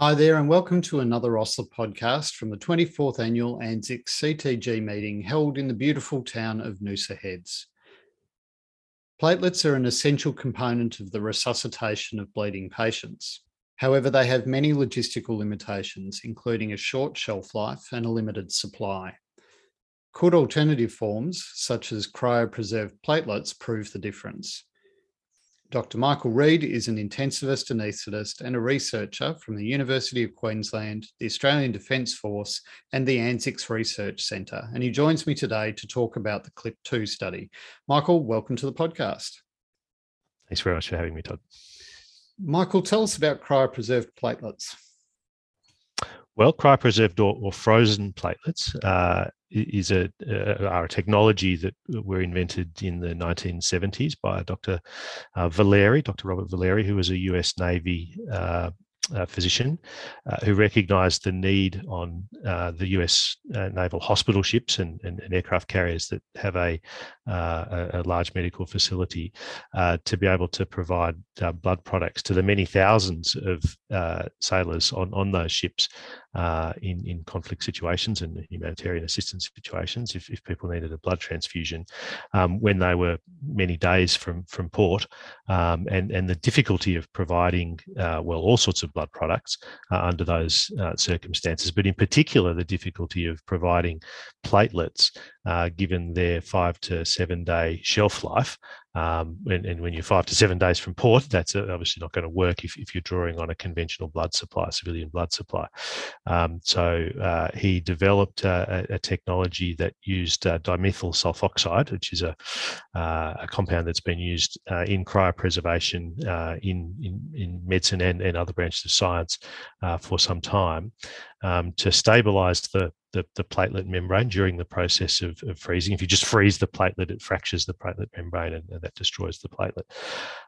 Hi there, and welcome to another OSLA podcast from the 24th annual ANZICS CTG meeting held in the beautiful town of Noosa Heads. Platelets are an essential component of the resuscitation of bleeding patients. However, they have many logistical limitations, including a short shelf life and a limited supply. Could alternative forms, such as cryopreserved platelets, prove the difference? Dr. Michael Reade is an intensivist anaesthetist and a researcher from the University of Queensland, the Australian Defence Force, and the ANZICS Research Centre. And he joins me today to talk about the CLIP 2 study. Michael, welcome to the podcast. Thanks very much for having me, Todd. Michael, tell us about cryopreserved platelets. Well, cryopreserved or, or frozen platelets uh, is a uh, are a technology that were invented in the 1970s by Dr. Uh, Valeri, Dr. Robert Valeri, who was a U.S. Navy uh, uh, physician uh, who recognized the need on uh, the US uh, naval hospital ships and, and, and, aircraft carriers that have a, uh, a large medical facility to be able to provide blood products to the many thousands of sailors on, on those ships in, in conflict situations and humanitarian assistance situations if, if people needed a blood transfusion um, when they were many days from, from port um, and, and the difficulty of providing, well, all sorts of blood products uh, under those uh, circumstances, but in particular, the difficulty of providing platelets uh, given their five to seven day shelf life. Um, and, and, when you're five to seven days from port, that's uh, obviously not going to work if, if you're drawing on a conventional blood supply, civilian blood supply. Um, so uh, he developed a, a, technology that used uh, dimethyl sulfoxide, which is a, uh, a compound that's been used uh, in cryopreservation uh, in, in, in medicine and, and other branches of science for some time um, to stabilize the the, the platelet membrane during the process of, of, freezing. If you just freeze the platelet, it fractures the platelet membrane and, and that destroys the platelet.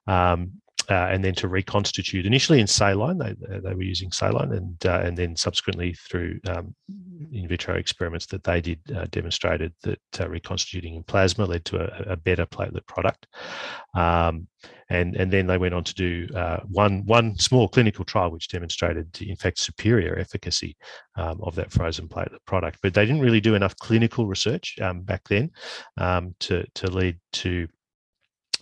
Um, uh, and then to reconstitute initially in saline, they, they were using saline, and uh, and then subsequently through um, in vitro experiments that they did uh, demonstrated that uh, reconstituting in plasma led to a, a better platelet product. Um, and, and then they went on to do uh, one, one small clinical trial which demonstrated, in fact, superior efficacy um, of that frozen platelet product. But they didn't really do enough clinical research um, back then um, to, to lead to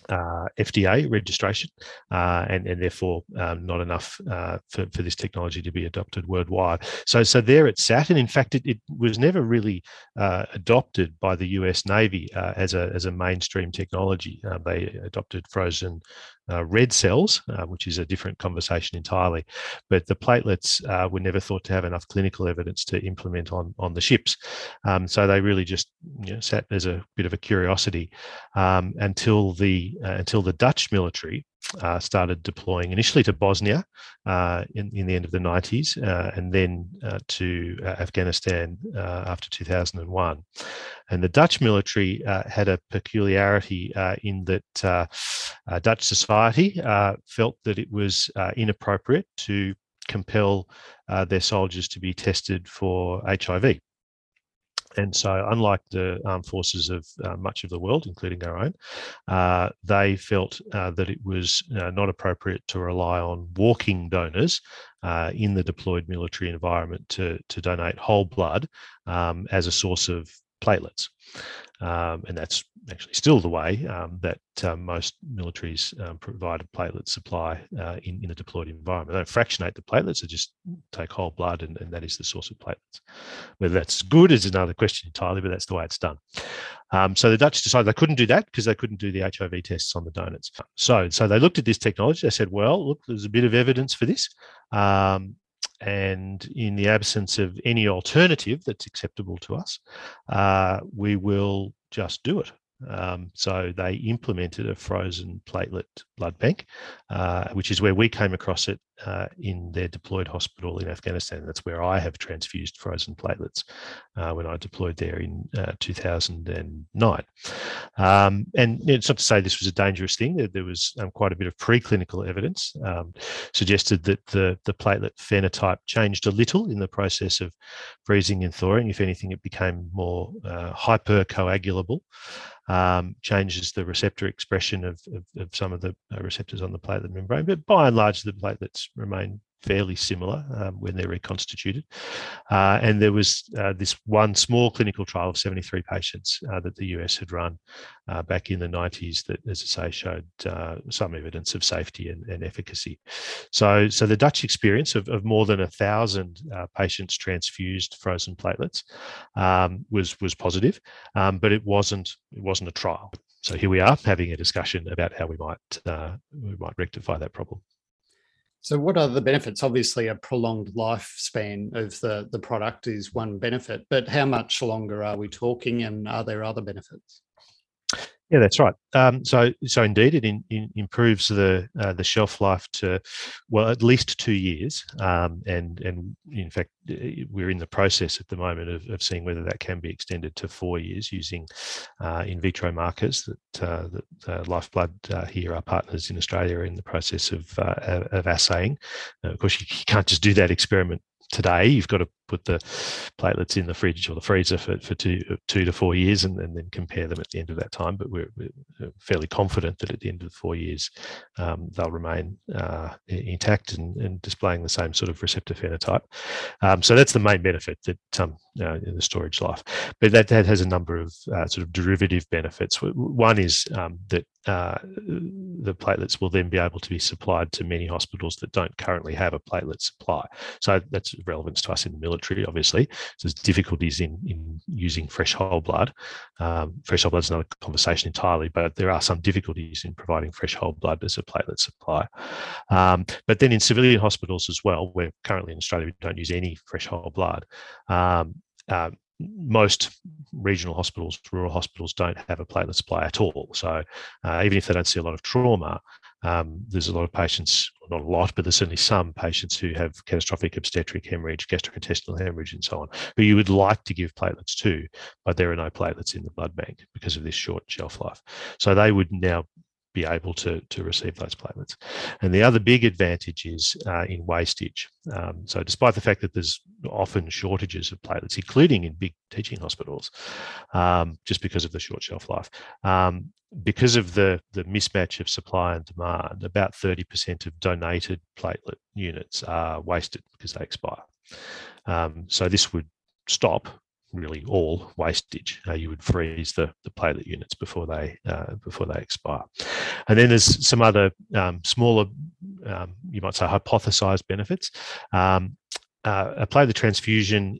uh, FDA registration, uh, and and therefore um, not enough uh, for, for this technology to be adopted worldwide. So so there it sat, and in fact it, it was never really uh, adopted by the U.S. Navy uh, as a as a mainstream technology. Uh, they adopted frozen uh, red cells, uh, which is a different conversation entirely. But the platelets uh, were never thought to have enough clinical evidence to implement on, on the ships. Um, so they really just you know, sat as a bit of a curiosity um, until the until the Dutch military uh, started deploying initially to Bosnia uh, in, in the end of the 90s uh, and then uh, to uh, Afghanistan uh, after 2001. And the Dutch military had a peculiarity in that Dutch society felt that it was inappropriate to compel their soldiers to be tested for HIV. And so, unlike the armed forces of uh, much of the world, including our own, uh, they felt uh, that it was uh, not appropriate to rely on walking donors uh, in the deployed military environment to, to donate whole blood um, as a source of platelets. Um, and that's actually still the way um, that uh, most militaries um, provide a platelet supply uh, in, in a deployed environment. They don't fractionate the platelets, they just take whole blood, and, and that is the source of platelets. Whether that's good is another question entirely, but that's the way it's done. Um, so the Dutch decided they couldn't do that because they couldn't do the HIV tests on the donors. So, so they looked at this technology. They said, well, look, there's a bit of evidence for this. Um, and in the absence of any alternative that's acceptable to us, uh, we will just do it. Um, so they implemented a frozen platelet blood bank, uh, which is where we came across it uh, in their deployed hospital in Afghanistan. That's where I have transfused frozen platelets uh, when I deployed there in uh, 2009. Um, and it's not to say this was a dangerous thing. There was um, quite a bit of preclinical evidence um, suggested that the, the platelet phenotype changed a little in the process of freezing and thawing. If anything, it became more uh, hypercoagulable um, changes the receptor expression of, of, of, some of the uh, receptors on the platelet membrane. But by and large, the platelets remain fairly similar um, when they're reconstituted. Uh, and there was uh, this one small clinical trial of 73 patients uh, that the US had run uh, back in the 90s that, as I say, showed uh, some evidence of safety and, and, efficacy. So, so the Dutch experience of, of more than a thousand uh, patients transfused frozen platelets um, was was positive, um, but it wasn't it wasn't a trial. So here we are having a discussion about how we might we might rectify that problem. So, what are the benefits? Obviously, a prolonged lifespan of the, the product is one benefit, but how much longer are we talking and are there other benefits? Yeah, that's right. Um, so, so indeed, it in, in improves the uh, the shelf life to well at least two years, um, and and in fact, we're in the process at the moment of, of seeing whether that can be extended to four years using uh, in vitro markers that uh, that uh, Lifeblood uh, here, our partners in Australia, are in the process of uh, of assaying. of course, you can't just do that experiment today. You've got to put the platelets in the fridge or the freezer for, for two, two to four years and, and then compare them at the end of that time. But we're, we're fairly confident that at the end of the four years, um, they'll remain uh, intact and, and, displaying the same sort of receptor phenotype. Um, so that's the main benefit that um, in the storage life. But that, that has a number of uh, sort of derivative benefits. One is um, that uh, the platelets will then be able to be supplied to many hospitals that don't currently have a platelet supply. So that's relevance to us in the military, obviously. So there's difficulties in, in using fresh whole blood. Um, fresh whole blood is another conversation entirely, but there are some difficulties in providing fresh whole blood as a platelet supply. Um, but then in civilian hospitals as well, where currently in Australia we don't use any fresh whole blood, um, uh, most regional hospitals, rural hospitals, don't have a platelet supply at all. So uh, even if they don't see a lot of trauma, um, there's a lot of patients, not a lot, but there's certainly some patients who have catastrophic obstetric hemorrhage, gastrointestinal hemorrhage, and so on, who you would like to give platelets to, but there are no platelets in the blood bank because of this short shelf life. So they would now be able to, to receive those platelets. And the other big advantage is uh, in wastage. Um, so, despite the fact that there's often shortages of platelets, including in big teaching hospitals, um, just because of the short shelf life, um, because of the, the mismatch of supply and demand, about 30% of donated platelet units are wasted because they expire. Um, so, this would stop really all wastage. Uh, you would freeze the, the platelet units before they uh, before they expire. And then there's some other um, smaller, um, you might say, hypothesized benefits. Um, uh, a platelet transfusion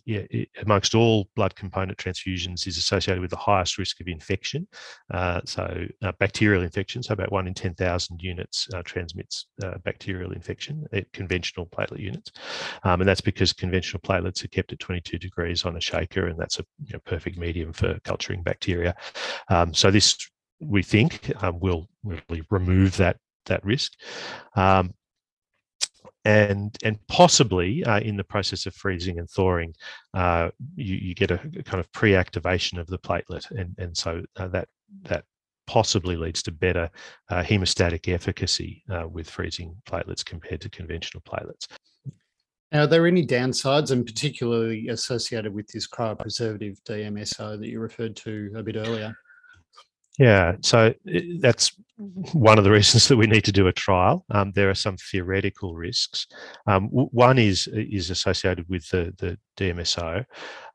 amongst all blood component transfusions is associated with the highest risk of infection. Uh, so uh, bacterial infection, so about one in 10,000 units uh, transmits uh, bacterial infection at conventional platelet units. Um, and that's because conventional platelets are kept at 22 degrees on a shaker and that's a you know, perfect medium for culturing bacteria. Um, so this, we think, um, will really remove that that risk. Um, and and possibly uh, in the process of freezing and thawing, uh, you, you, get a, kind of pre-activation of the platelet, and and so uh, that that possibly leads to better uh, hemostatic efficacy uh, with freezing platelets compared to conventional platelets. Now, are there any downsides, and particularly associated with this cryopreservative DMSO that you referred to a bit earlier? Yeah, so that's one of the reasons that we need to do a trial. Um, there are some theoretical risks. Um, one is is associated with the the DMSO.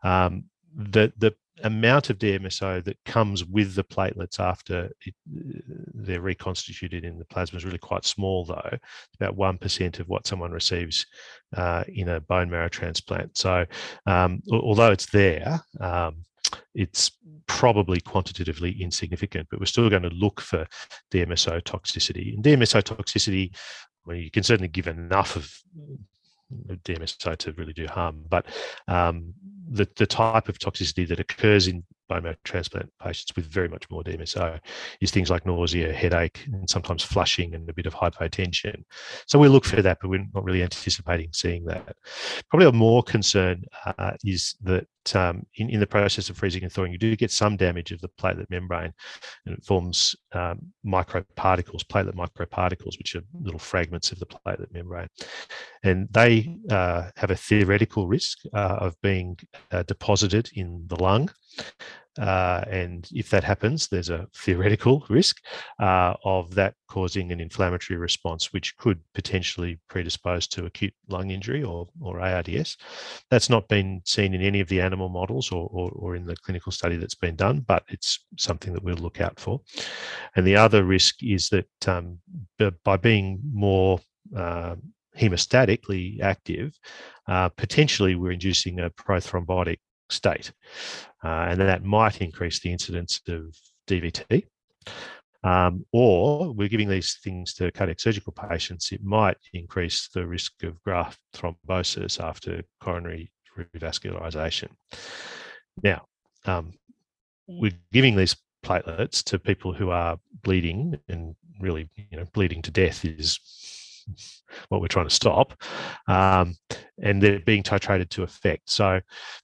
Um, the the amount of DMSO that comes with the platelets after it, they're reconstituted in the plasma is really quite small, though. It's about one percent of what someone receives uh, in a bone marrow transplant. So, um, although it's there, um, it's probably quantitatively insignificant, but we're still going to look for DMSO toxicity. And DMSO toxicity, well, you can certainly give enough of DMSO to really do harm, but um, the, the type of toxicity that occurs in bone marrow transplant patients with very much more DMSO is things like nausea, headache, and sometimes flushing and a bit of hypotension. So we look for that, but we're not really anticipating seeing that. Probably a more concern uh, is that um, in, in the process of freezing and thawing, you do get some damage of the platelet membrane and it forms um, microparticles, platelet microparticles, which are little fragments of the platelet membrane. And they uh, have a theoretical risk uh, of being uh, deposited in the lung uh, and if that happens, there's a theoretical risk uh, of that causing an inflammatory response, which could potentially predispose to acute lung injury or, or ARDS. That's not been seen in any of the animal models or, or, or in the clinical study that's been done, but it's something that we'll look out for. And the other risk is that um, by being more uh, hemostatically active, uh, potentially we're inducing a prothrombotic state. Uh, and that might increase the incidence of DVT. Um, or we're giving these things to cardiac surgical patients, it might increase the risk of graft thrombosis after coronary revascularization. Now, um, we're giving these platelets to people who are bleeding and really, you know, bleeding to death is what we're trying to stop, um, and they're being titrated to effect. So,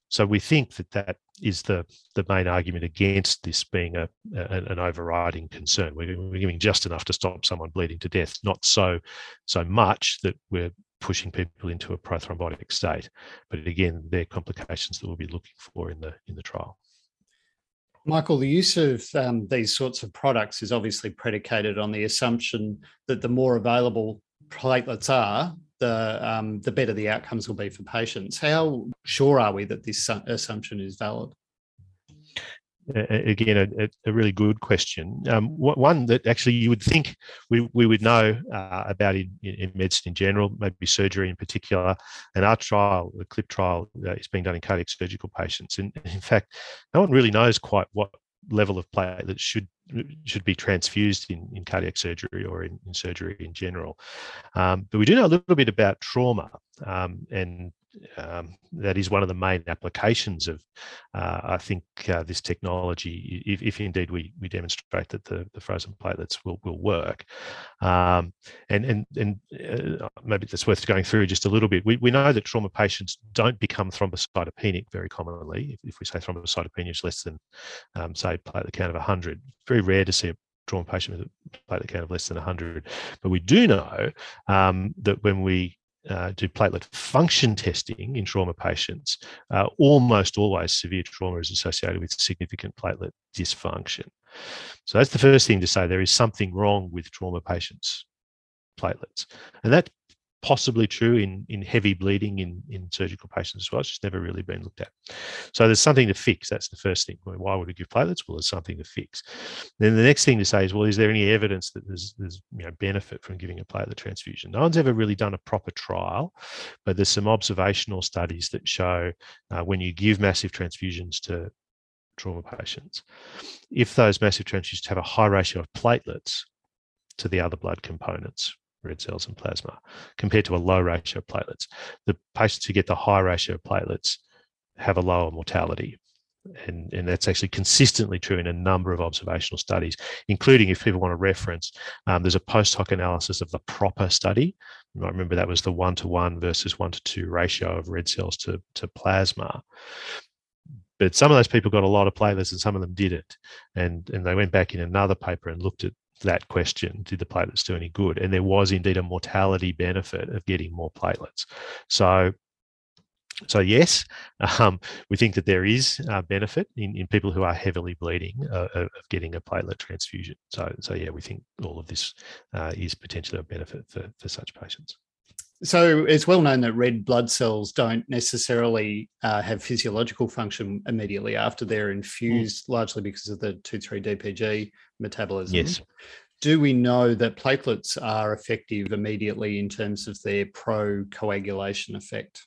so we think that that is the the main argument against this being a, a an overriding concern. We're, we're giving just enough to stop someone bleeding to death, not so so much that we're pushing people into a prothrombotic state. But again, they're complications that we'll be looking for in the in the trial. Michael, the use of um, these sorts of products is obviously predicated on the assumption that the more available platelets are, the um, the better the outcomes will be for patients. How sure are we that this assumption is valid? again, a, a, really good question. Um, one that actually you would think we, we would know uh, about in, in, medicine in general, maybe surgery in particular. And our trial, the CLIP trial, uh, is being done in cardiac surgical patients. And in fact, no one really knows quite what level of platelets should should be transfused in, in cardiac surgery or in, in surgery in general. Um, but we do know a little bit about trauma, um, and um, that is one of the main applications of, uh, I think, uh, this technology. If, if, indeed we, we demonstrate that the, the frozen platelets will will work, um, and and and uh, maybe that's worth going through just a little bit. We, we know that trauma patients don't become thrombocytopenic very commonly. If, if we say thrombocytopenia is less than, um, say, platelet count of 100, very rare to see a trauma patient with a platelet count of less than 100. But we do know um, that when we uh, do platelet function testing in trauma patients, uh, almost always severe trauma is associated with significant platelet dysfunction. So that's the first thing to say. There is something wrong with trauma patients' platelets. And that possibly true in, in heavy bleeding in, in surgical patients as well. It's just never really been looked at. So there's something to fix. That's the first thing. Why would we give platelets? Well, there's something to fix. Then the next thing to say is, well, is there any evidence that there's, there's you know, benefit from giving a platelet transfusion? No one's ever really done a proper trial, but there's some observational studies that show uh, when you give massive transfusions to trauma patients, if those massive transfusions have a high ratio of platelets to the other blood components, red cells and plasma compared to a low ratio of platelets. The patients who get the high ratio of platelets have a lower mortality. And, and that's actually consistently true in a number of observational studies, including if people want to reference, um, there's a post hoc analysis of the PROPPR study. You might remember that was the one to one versus one to two ratio of red cells to, to plasma but some of those people got a lot of platelets and some of them didn't and and they went back in another paper and looked at that question did the platelets do any good? And there was indeed a mortality benefit of getting more platelets. So so yes um, we think that there is a benefit in, in people who are heavily bleeding uh, of getting a platelet transfusion. So so yeah we think all of this uh, is potentially a benefit for, for such patients so it's well known that red blood cells don't necessarily uh, have physiological function immediately after they're mm. infused, mm. largely because of the 2,3-DPG metabolism. Yes. Do we know that platelets are effective immediately in terms of their pro-coagulation effect?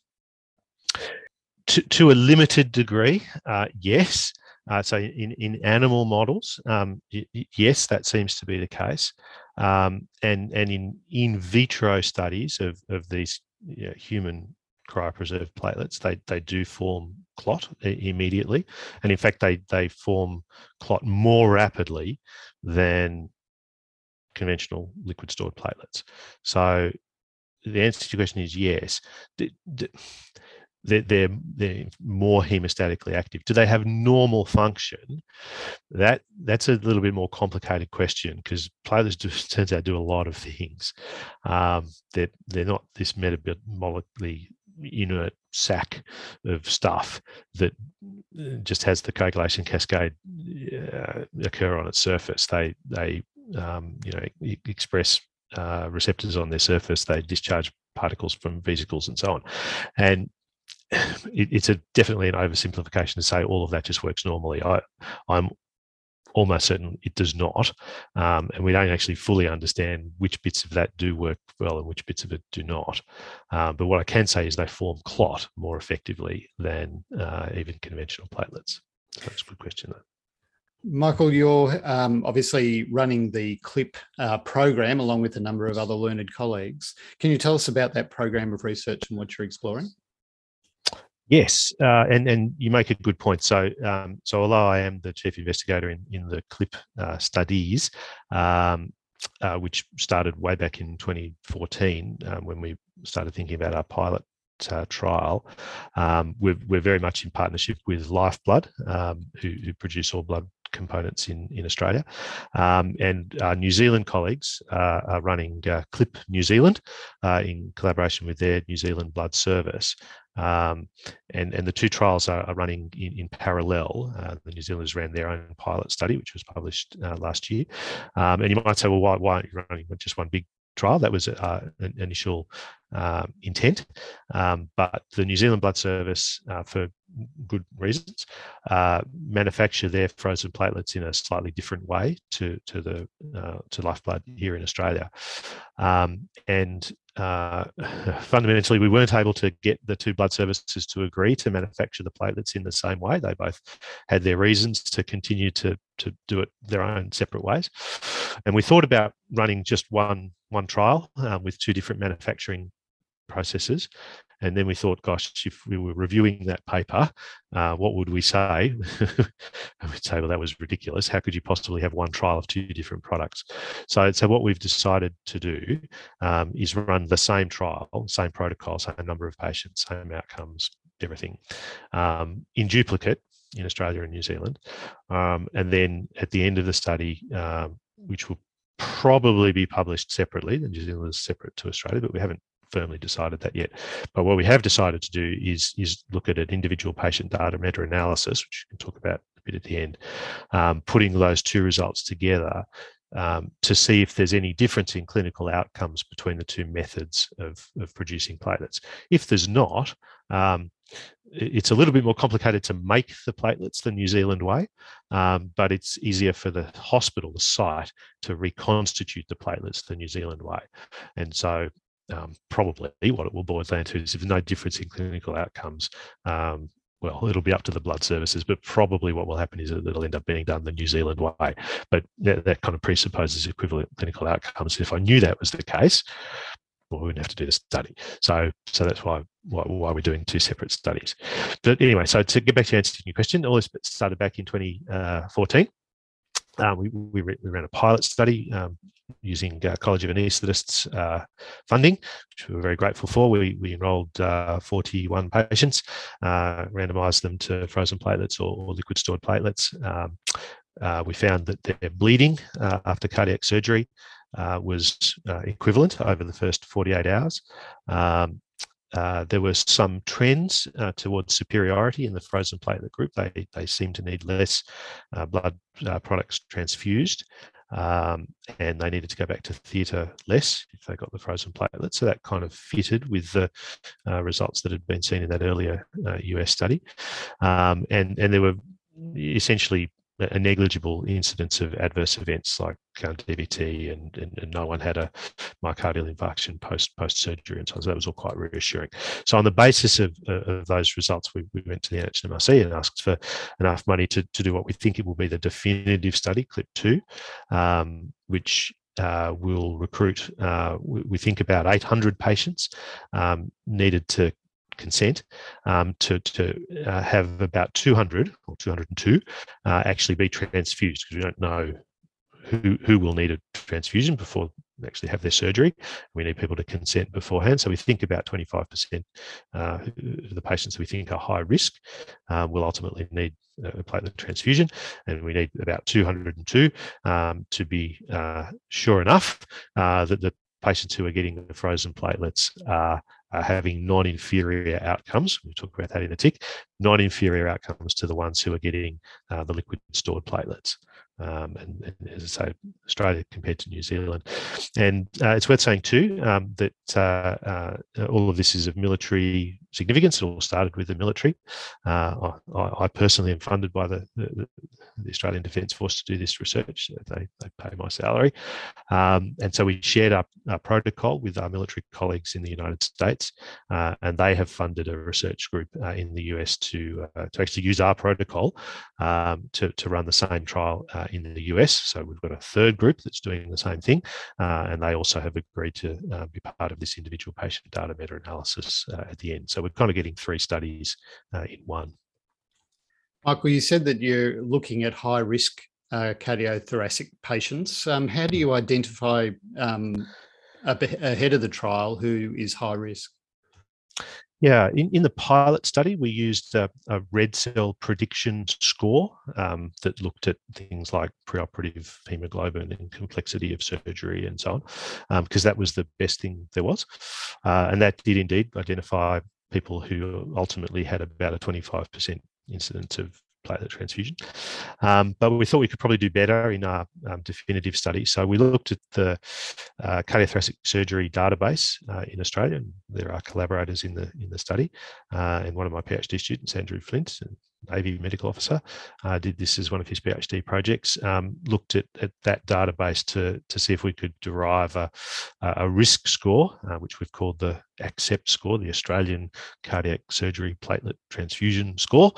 To, to a limited degree, uh, yes. Uh, so in, in animal models, um, y- yes, that seems to be the case. Um, and and in in vitro studies of of these you know, human cryopreserved platelets, they they do form clot immediately, and in fact they they form clot more rapidly than conventional liquid stored platelets. So the answer to your question is yes they're, they're, they're more hemostatically active. Do they have normal function? That that's a little bit more complicated question because platelets do, turns out do a lot of things. Um, they're they're not this metabolically inert sack of stuff that uh, just has the coagulation cascade uh, occur on its surface. They they um, you know express uh, receptors on their surface. They discharge particles from vesicles and so on, and it, it's a definitely an oversimplification to say all of that just works normally. I I'm almost certain it does not. Um, and we don't actually fully understand which bits of that do work well and which bits of it do not. Um, but what I can say is they form clot more effectively than uh, even conventional platelets. So that's a good question. Though. Michael, you're um, obviously running the CLIP uh, program along with a number of other learned colleagues. Can you tell us about that program of research and what you're exploring? Yes, uh, and and you make a good point. So um, so although I am the chief investigator in in the CLIP uh, studies, um, uh, which started way back in 2014 um, when we started thinking about our pilot uh, trial. Um, we're, we're very much in partnership with Lifeblood, um, who, who, produce all blood components in, in Australia. Um, and our New Zealand colleagues uh, are running uh, CLIP New Zealand uh, in collaboration with their New Zealand Blood Service. Um, and, and the two trials are, are running in, in parallel. Uh, the New Zealanders ran their own pilot study, which was published uh, last year. Um, and you might say, well, why, why aren't you running just one big trial. That was uh, an initial uh, intent. Um, but the New Zealand Blood Service, uh, for good reasons, uh, manufacture their frozen platelets in a slightly different way to to the uh, to Lifeblood here in Australia, um, and uh, fundamentally, we weren't able to get the two blood services to agree to manufacture the platelets in the same way. They both had their reasons to continue to to do it their own separate ways, and we thought about running just one one trial um, with two different manufacturing processes. And then we thought, gosh, if we were reviewing that paper, uh, what would we say? we'd say, well, that was ridiculous. How could you possibly have one trial of two different products? So, so what we've decided to do um, is run the same trial, same protocol, same number of patients, same outcomes, everything um, in duplicate in Australia and New Zealand. Um, and then at the end of the study, um, which will probably be published separately, the New Zealand is separate to Australia, but we haven't firmly decided that yet. But what we have decided to do is, is look at an individual patient data meta-analysis, which we can talk about a bit at the end, um, putting those two results together um, to see if there's any difference in clinical outcomes between the two methods of, of producing platelets. If there's not, um, it's a little bit more complicated to make the platelets the New Zealand way, um, but it's easier for the hospital, the site, to reconstitute the platelets the New Zealand way. And so um, probably what it will boil down to is if there's no difference in clinical outcomes, um, well, it'll be up to the blood services, but probably what will happen is that it'll end up being done the New Zealand way. But that, that kind of presupposes equivalent clinical outcomes. If I knew that was the case, well, we wouldn't have to do the study. So, so that's why, why, why we're doing two separate studies. But anyway, so to get back to answering your question, all this started back in 2014. Uh, we, we, we, ran a pilot study um, using uh, College of Anaesthetists uh, funding, which we were very grateful for. We, we enrolled uh, 41 patients, uh, randomized them to frozen platelets or, or liquid stored platelets. Um, uh, we found that their bleeding after cardiac surgery was equivalent over the first 48 hours. Uh, there were some trends uh, towards superiority in the frozen platelet group. They, they seem to need less uh, blood uh, products transfused, um, and they needed to go back to theatre less if they got the frozen platelets. So that kind of fitted with the uh, results that had been seen in that earlier US study. Um, and, and there were essentially a negligible incidence of adverse events like uh, DVT, and, and, and, no one had a myocardial infarction post post surgery, and so, that was all quite reassuring. So, on the basis of, of those results, we, we went to the NHMRC and asked for enough money to, to do what we think it will be the definitive study, CLIP two, um, which uh, will recruit, uh, we, we, think about 800 patients um, needed to consent um, to, to uh, have about 200 or 202 uh, actually be transfused because we don't know who, who will need a transfusion before they actually have their surgery. We need people to consent beforehand. So we think about 25% uh, of the patients we think are high risk um, will ultimately need a platelet transfusion, and we need about 202 um, to be uh, sure enough uh, that the patients who are getting the frozen platelets are are having non-inferior outcomes. We'll talk about that in a tick. Non-inferior outcomes to the ones who are getting uh, the liquid stored platelets um, and, and, as I say, Australia compared to New Zealand. And uh, it's worth saying too um, that uh, uh, all of this is of military significance. It all started with the military. Uh, I, I, personally am funded by the, the, the, Australian Defence Force to do this research. They, they pay my salary. Um, and so we shared our, our, protocol with our military colleagues in the United States, uh, and they have funded a research group uh, in the US to, to actually use our protocol um, to, to run the same trial uh, in the US. So we've got a third group that's doing the same thing, uh, and they also have agreed to uh, be part of this individual patient data meta analysis uh, at the end. So we're kind of getting three studies uh, in one. Michael, you said that you're looking at high risk uh, cardiothoracic patients. Um, how do you identify um, ahead of the trial who is high risk? Yeah, in, in the pilot study, we used a, a red cell prediction score um, that looked at things like preoperative hemoglobin and complexity of surgery and so on, because um, that was the best thing there was. Uh, and that did indeed identify people who ultimately had about a 25% incidence of platelet transfusion. Um, but we thought we could probably do better in our um, definitive study. So we looked at the uh, cardiothoracic surgery database uh, in Australia, and there are collaborators in the in the study. Uh, and one of my PhD students, Andrew Flint, Navy medical officer, uh, did this as one of his PhD projects. Um, looked at, at that database to to see if we could derive a, a risk score, uh, which we've called the ACCEPT score, the Australian Cardiac Surgery Platelet Transfusion Score.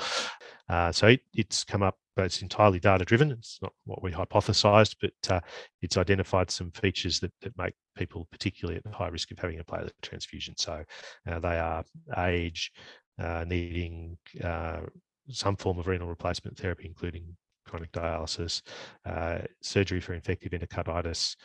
Uh, so it, it's come up, but it's entirely data driven. It's not what we hypothesized, but uh, it's identified some features that, that make people particularly at high risk of having a platelet transfusion. So uh, they are age, uh, needing uh, some form of renal replacement therapy, including chronic dialysis, uh, surgery for infective endocarditis,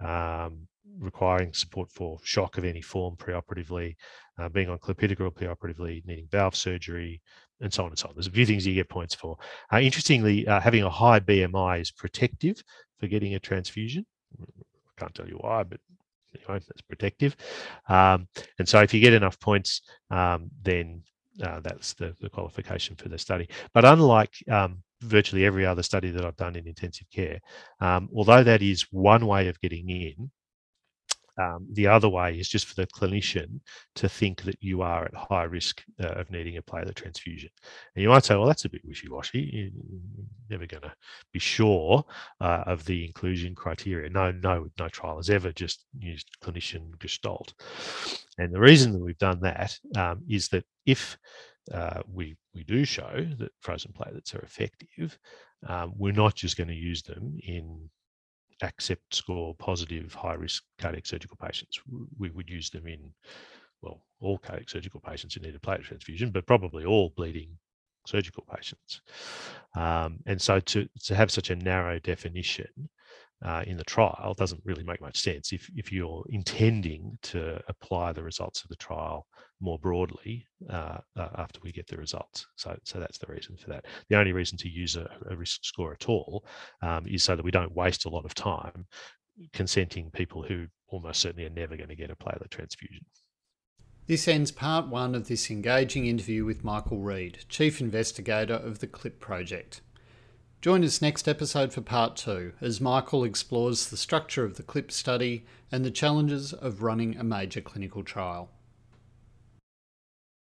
um, requiring support for shock of any form preoperatively, uh, being on clopidogrel preoperatively, needing valve surgery, and so on and so on. There's a few things you get points for. Uh, interestingly, uh, having a high BMI is protective for getting a transfusion. I can't tell you why, but anyway, that's protective. Um, and so if you get enough points, um, then uh, that's the, the, qualification for the study. But unlike um, virtually every other study that I've done in intensive care, um, although that is one way of getting in, um, the other way is just for the clinician to think that you are at high risk uh, of needing a platelet transfusion. And you might say, well, that's a bit wishy washy. You're never going to be sure uh, of the inclusion criteria. No, no, no trial has ever just used clinician gestalt. And the reason that we've done that um, is that if uh, we we do show that frozen platelets are effective, um, we're not just going to use them in ACCEPT score positive high risk cardiac surgical patients. We would use them in, well, all cardiac surgical patients who need a platelet transfusion, but probably all bleeding surgical patients. Um, and so to, to have such a narrow definition uh, in the trial doesn't really make much sense if, if you're intending to apply the results of the trial more broadly uh, uh, after we get the results. So, so that's the reason for that. The only reason to use a, a risk score at all um, is so that we don't waste a lot of time consenting people who almost certainly are never going to get a platelet transfusion. This ends part one of this engaging interview with Michael Reade, Chief Investigator of the CLIP project. Join us next episode for part two as Michael explores the structure of the CLIP study and the challenges of running a major clinical trial.